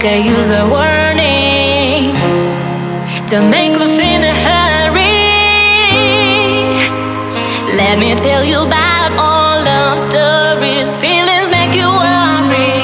could use a warning to make love in a hurry. Let me tell you about all love stories. Feelings make you. worry.